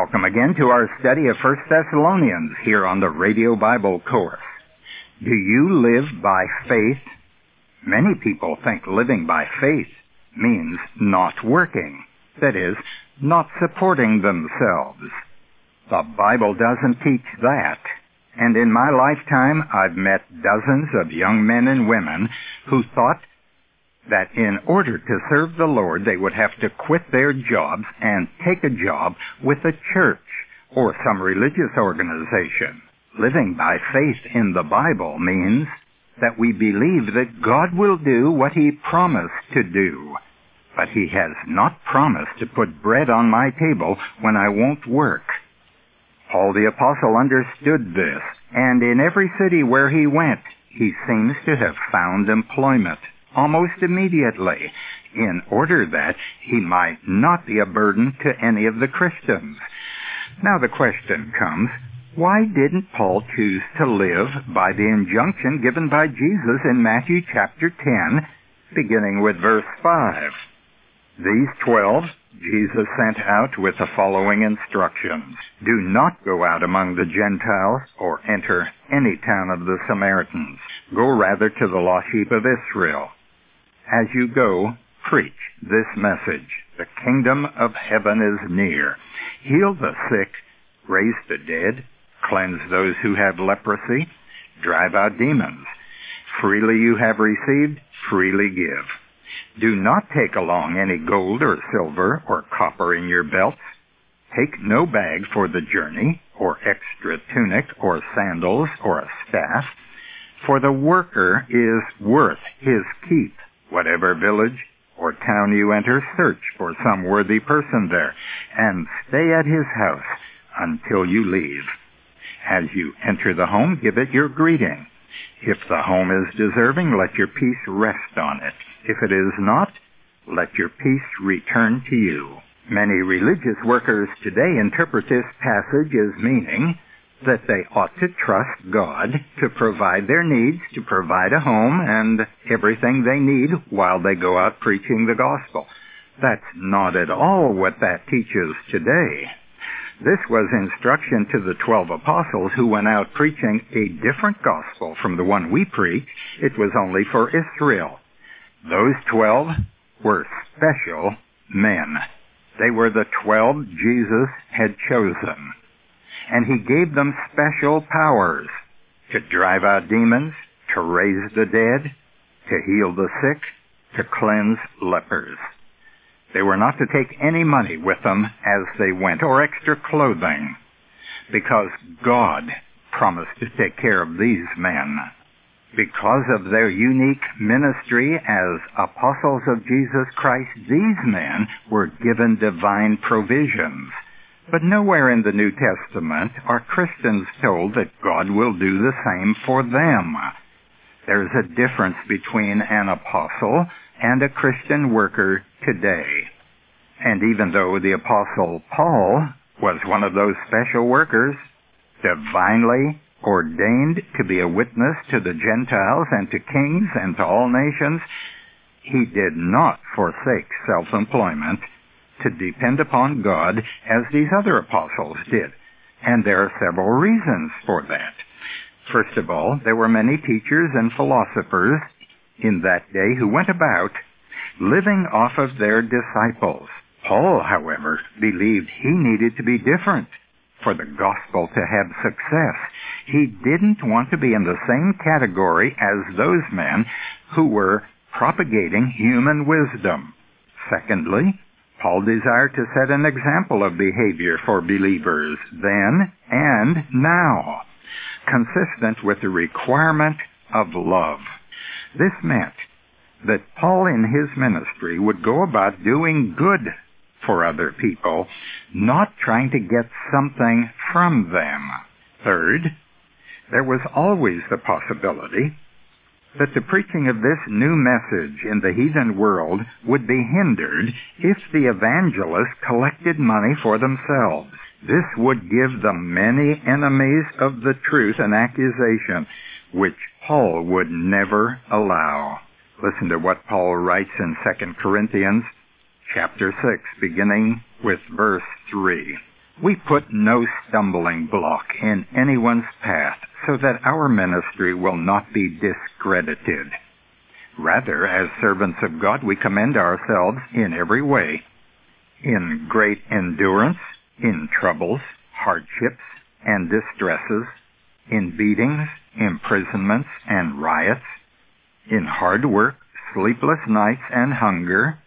Welcome again to our study of 1 Thessalonians here on the Radio Bible Course. Do you live by faith? Many people think living by faith means not working. That is, not supporting themselves. The Bible doesn't teach that. And in my lifetime, I've met dozens of young men and women who thought that in order to serve the Lord, they would have to quit their jobs and take a job with a church or some religious organization. Living by faith in the Bible means that we believe that God will do what He promised to do. But He has not promised to put bread on my table when I won't work. Paul the Apostle understood this, and in every city where he went, he seems to have found employment almost immediately in order that he might not be a burden to any of the Christians. Now the question comes, why didn't Paul choose to live by the injunction given by Jesus in Matthew chapter 10, beginning with verse 5? These twelve Jesus sent out with the following instructions. Do not go out among the Gentiles or enter any town of the Samaritans. Go rather to the lost sheep of Israel. As you go, preach this message. The kingdom of heaven is near. Heal the sick, raise the dead, cleanse those who have leprosy, drive out demons. Freely you have received, freely give. Do not take along any gold or silver or copper in your belts. Take no bag for the journey, or extra tunic, or sandals, or a staff, for the worker is worth his keep. Whatever village or town you enter, search for some worthy person there, and stay at his house until you leave. As you enter the home, give it your greeting. If the home is deserving, let your peace rest on it. If it is not, let your peace return to you. Many religious workers today interpret this passage as meaning that they ought to trust God to provide their needs, to provide a home and everything they need while they go out preaching the gospel. That's not at all what that teaches today. This was instruction to the twelve apostles who went out preaching a different gospel from the one we preach. It was only for Israel. Those twelve were special men. They were the twelve Jesus had chosen. And he gave them special powers to drive out demons, to raise the dead, to heal the sick, to cleanse lepers. They were not to take any money with them as they went, or extra clothing, because God promised to take care of these men because of their unique ministry as apostles of Jesus Christ, these men were given divine provisions. But nowhere in the New Testament are Christians told that God will do the same for them. There's a difference between an apostle and a Christian worker today. And even though the apostle Paul was one of those special workers, divinely ordained to be a witness to the Gentiles and to kings and to all nations, he did not forsake self-employment to depend upon God as these other apostles did. And there are several reasons for that. First of all, there were many teachers and philosophers in that day who went about living off of their disciples. Paul, however, believed he needed to be different for the gospel to have success. He didn't want to be in the same category as those men who were propagating human wisdom. Secondly, Paul desired to set an example of behavior for believers then and now, consistent with the requirement of love. This meant that Paul in his ministry would go about doing good for other people, not trying to get something from them. Third, there was always the possibility that the preaching of this new message in the heathen world would be hindered if the evangelists collected money for themselves. This would give the many enemies of the truth an accusation which Paul would never allow. Listen to what Paul writes in 2 Corinthians chapter 6, beginning with verse 3. We put no stumbling block in anyone's path so that our ministry will not be discredited. Rather, as servants of God, we commend ourselves in every way, in great endurance, in troubles, hardships, and distresses, in beatings, imprisonments, and riots, in hard work, sleepless nights, and hunger,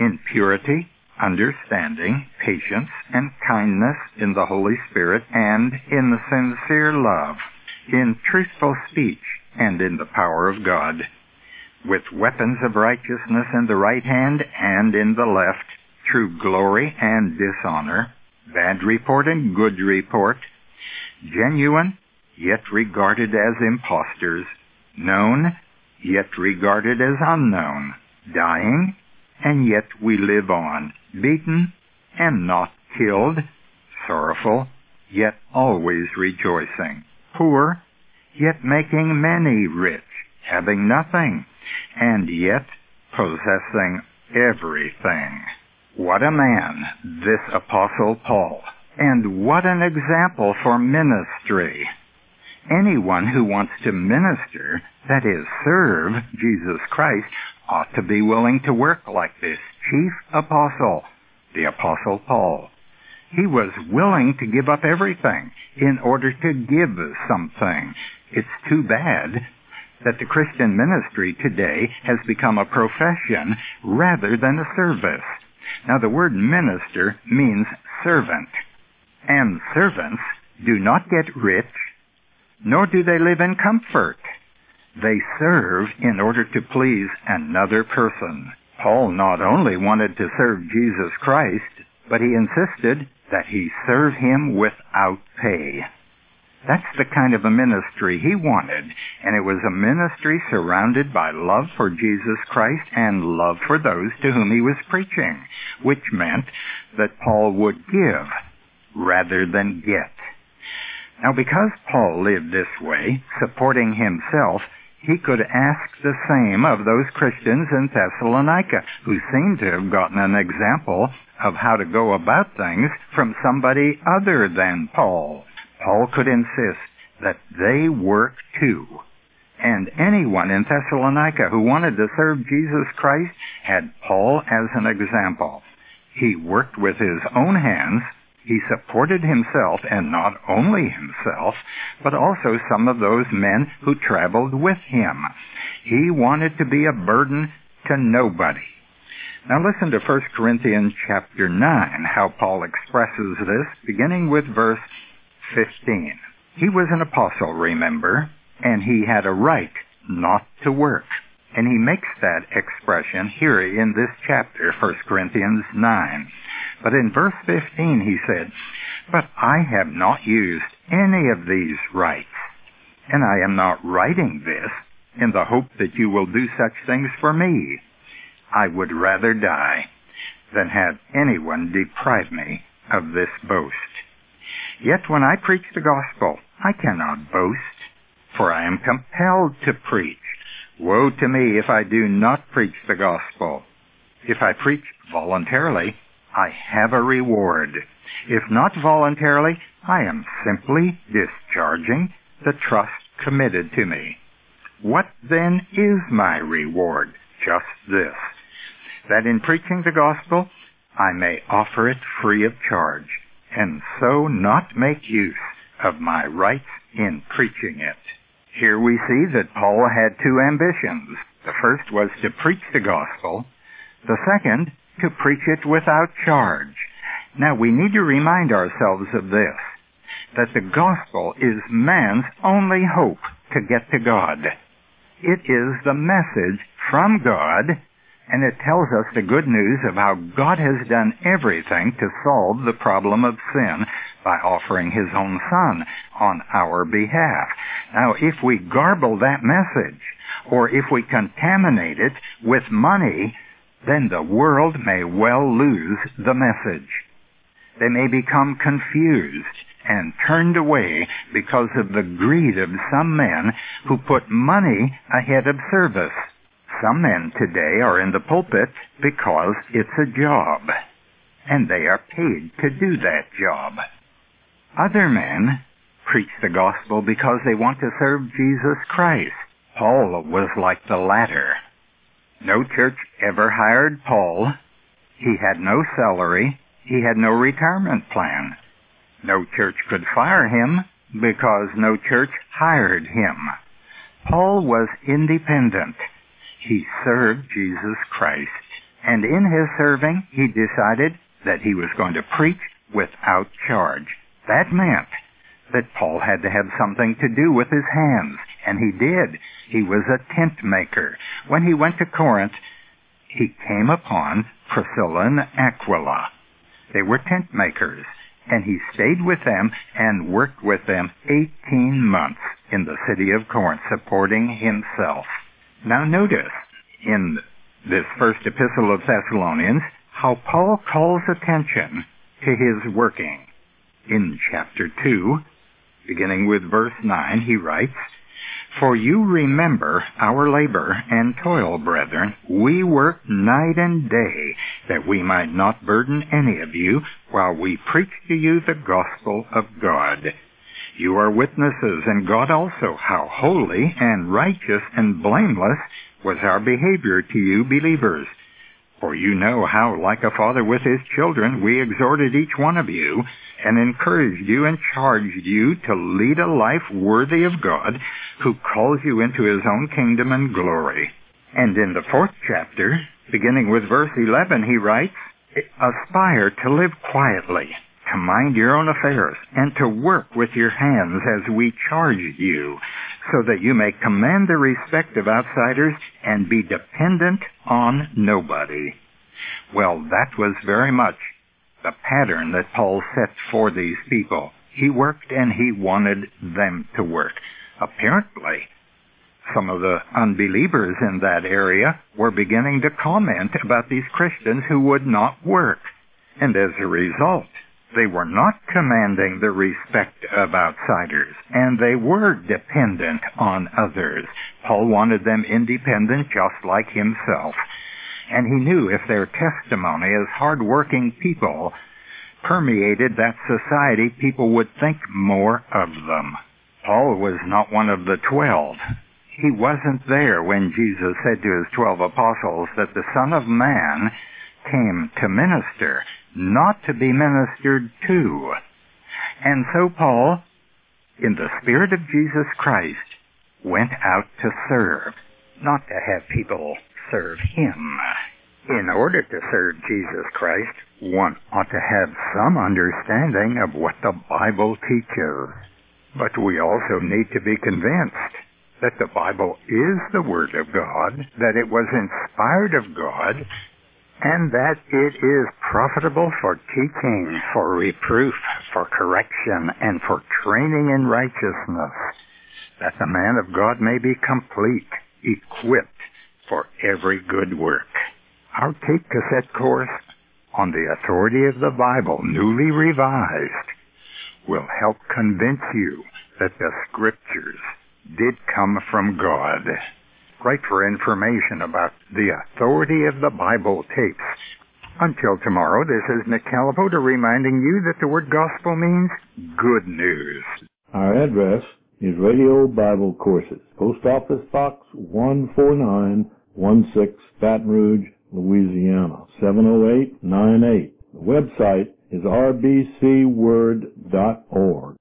in purity, understanding, patience, and kindness in the Holy Spirit, and in the sincere love, in truthful speech, and in the power of God, with weapons of righteousness in the right hand and in the left, through glory and dishonor, bad report and good report, genuine, yet regarded as impostors, known, yet regarded as unknown, dying, and yet we live on, beaten and not killed, sorrowful, yet always rejoicing, poor, yet making many rich, having nothing, and yet possessing everything. What a man, this Apostle Paul, and what an example for ministry. Anyone who wants to minister, that is, serve Jesus Christ, ought to be willing to work like this chief apostle, the Apostle Paul. He was willing to give up everything in order to give something. It's too bad that the Christian ministry today has become a profession rather than a service. Now the word minister means servant. And servants do not get rich, nor do they live in comfort. They serve in order to please another person. Paul not only wanted to serve Jesus Christ, but he insisted that he serve him without pay. That's the kind of a ministry he wanted, and it was a ministry surrounded by love for Jesus Christ and love for those to whom he was preaching, which meant that Paul would give rather than get. Now because Paul lived this way, supporting himself, he could ask the same of those Christians in Thessalonica who seemed to have gotten an example of how to go about things from somebody other than Paul. Paul could insist that they work too. And anyone in Thessalonica who wanted to serve Jesus Christ had Paul as an example. He worked with his own hands he supported himself, and not only himself, but also some of those men who traveled with him. He wanted to be a burden to nobody. Now listen to 1 Corinthians chapter 9, how Paul expresses this, beginning with verse 15. He was an apostle, remember, and he had a right not to work. And he makes that expression here in this chapter, 1 Corinthians 9. But in verse 15 he said, But I have not used any of these rights, and I am not writing this in the hope that you will do such things for me. I would rather die than have anyone deprive me of this boast. Yet when I preach the gospel, I cannot boast, for I am compelled to preach. Woe to me if I do not preach the gospel. If I preach voluntarily, I have a reward. If not voluntarily, I am simply discharging the trust committed to me. What then is my reward? Just this, that in preaching the gospel, I may offer it free of charge, and so not make use of my rights in preaching it. Here we see that Paul had two ambitions. The first was to preach the gospel. The second to preach it without charge. Now we need to remind ourselves of this, that the gospel is man's only hope to get to God. It is the message from God, and it tells us the good news of how God has done everything to solve the problem of sin by offering his own son on our behalf. Now, if we garble that message, or if we contaminate it with money, then the world may well lose the message. They may become confused and turned away because of the greed of some men who put money ahead of service. Some men today are in the pulpit because it's a job. and they are paid to do that job. Other men preach the gospel because they want to serve Jesus Christ. Paul was like the latter. No church ever hired Paul. He had no salary. He had no retirement plan. No church could fire him because no church hired him. Paul was independent. He served Jesus Christ. And in his serving, he decided that he was going to preach without charge. That meant that Paul had to have something to do with his hands, and he did. He was a tent maker. When he went to Corinth, he came upon Priscilla and Aquila. They were tent makers, and he stayed with them and worked with them 18 months in the city of Corinth, supporting himself. Now notice, in this first epistle of Thessalonians, how Paul calls attention to his working. In chapter 2, beginning with verse 9, he writes, For you remember our labor and toil, brethren. We work night and day, that we might not burden any of you, while we preach to you the gospel of God. You are witnesses, and God also, how holy and righteous and blameless was our behavior to you believers. For you know how, like a father with his children, we exhorted each one of you, and encouraged you and charged you to lead a life worthy of God, who calls you into his own kingdom and glory. And in the fourth chapter, beginning with verse 11, he writes, Aspire to live quietly, to mind your own affairs, and to work with your hands as we charge you, so that you may command the respect of outsiders and be dependent on nobody. Well, that was very much the pattern that Paul set for these people. He worked and he wanted them to work. Apparently, some of the unbelievers in that area were beginning to comment about these Christians who would not work. And as a result, they were not commanding the respect of outsiders, and they were dependent on others. Paul wanted them independent just like himself. And he knew if their testimony as hard-working people permeated that society, people would think more of them. Paul was not one of the twelve. He wasn't there when Jesus said to his twelve apostles that the Son of Man came to minister, not to be ministered to. And so Paul, in the Spirit of Jesus Christ, went out to serve, not to have people serve him. In order to serve Jesus Christ, one ought to have some understanding of what the Bible teaches. But we also need to be convinced that the Bible is the Word of God, that it was inspired of God, and that it is profitable for teaching, for reproof, for correction, and for training in righteousness, that the man of God may be complete, equipped for every good work. Our tape cassette course on the authority of the Bible, newly revised, will help convince you that the scriptures did come from God. Write for information about the authority of the Bible tapes. Until tomorrow, this is Nick Calipote reminding you that the word gospel means good news. Our address is Radio Bible Courses, Post Office Box 14916, Baton Rouge, Louisiana, 70898. The website is rbcword.org.